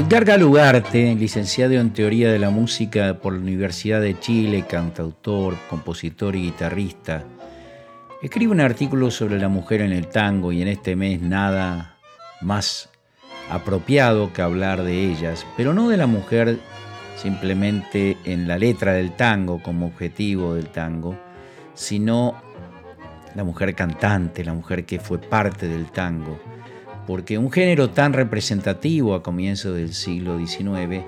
Edgar Galugarte, licenciado en Teoría de la Música por la Universidad de Chile, cantautor, compositor y guitarrista, escribe un artículo sobre la mujer en el tango y en este mes nada más apropiado que hablar de ellas, pero no de la mujer simplemente en la letra del tango como objetivo del tango, sino la mujer cantante, la mujer que fue parte del tango, porque un género tan representativo a comienzos del siglo XIX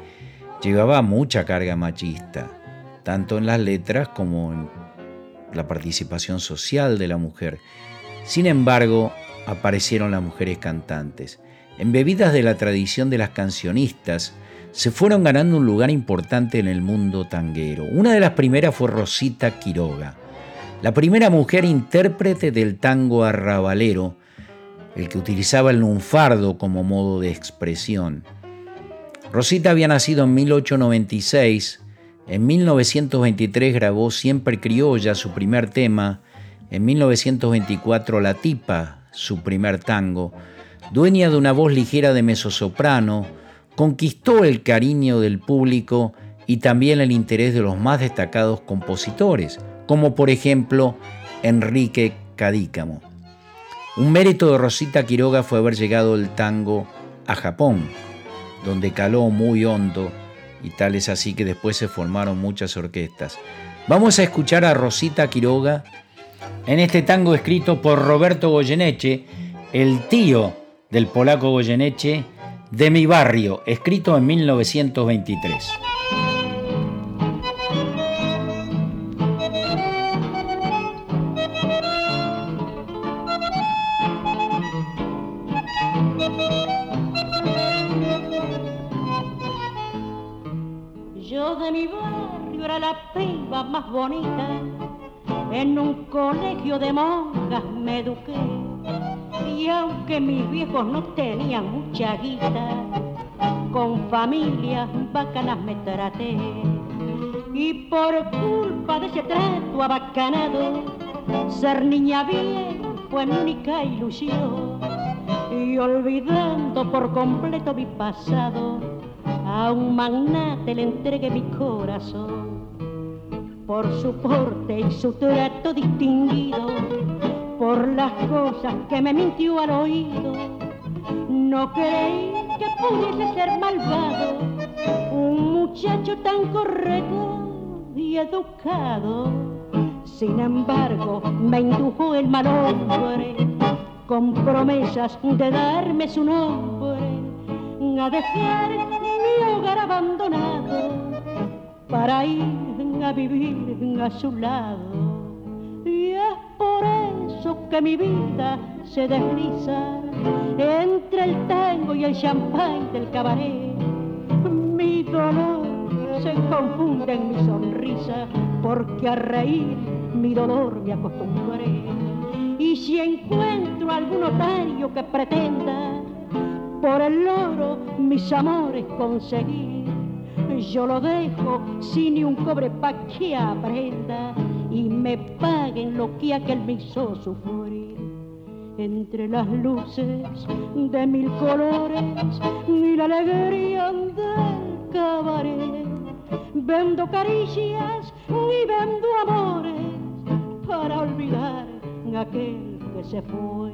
llevaba mucha carga machista, tanto en las letras como en la participación social de la mujer. Sin embargo, aparecieron las mujeres cantantes. Embebidas de la tradición de las cancionistas, se fueron ganando un lugar importante en el mundo tanguero. Una de las primeras fue Rosita Quiroga, la primera mujer intérprete del tango arrabalero, el que utilizaba el lunfardo como modo de expresión. Rosita había nacido en 1896, en 1923 grabó Siempre Criolla, su primer tema, en 1924 La Tipa, su primer tango, dueña de una voz ligera de mezzosoprano, conquistó el cariño del público y también el interés de los más destacados compositores, como por ejemplo Enrique Cadícamo. Un mérito de Rosita Quiroga fue haber llegado el tango a Japón, donde caló muy hondo y tal es así que después se formaron muchas orquestas. Vamos a escuchar a Rosita Quiroga en este tango escrito por Roberto Goyeneche, el tío del polaco Goyeneche, de mi barrio, escrito en 1923. Yo de mi barrio era la piba más bonita, en un colegio de monjas me eduqué y aunque mis viejos no tenían mucha guita, con familias bacanas me traté. Y por culpa de ese trato abacanado, ser niña bien fue mi única ilusión. Y olvidando por completo mi pasado, un magnate le entregué mi corazón. Por su porte y su trato distinguido, por las cosas que me mintió al oído. No creí que pudiese ser malvado un muchacho tan correcto y educado. Sin embargo, me indujo el mal hombre con promesas de darme su nombre, a dejar mi hogar abandonado para ir a vivir a su lado. Y es por que mi vida se desliza entre el tango y el champán del cabaret. Mi dolor se confunde en mi sonrisa porque a reír mi dolor me acostumbré. Y si encuentro algún notario que pretenda por el oro mis amores conseguir, yo lo dejo sin ni un cobre pa' que aprenda y me paguen lo que aquel me hizo sufrir. Entre las luces de mil colores y la alegría del cabaret, vendo caricias y vendo amores para olvidar aquel que se fue.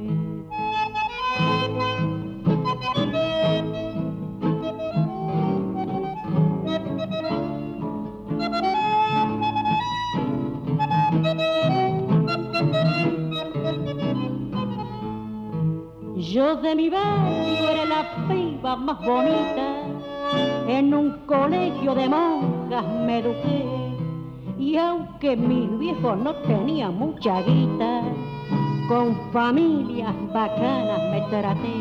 Yo de mi barrio era la piba más bonita, en un colegio de monjas me eduqué. Y aunque mis viejos no tenían mucha guita, con familias bacanas me traté.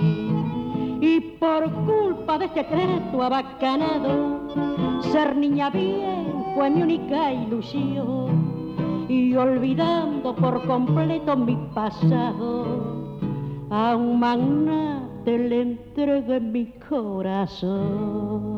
Y por culpa de este trato abacanado, ser niña bien fue mi única ilusión. Y olvidando por completo mi pasado, a un magnate le entregué mi corazón.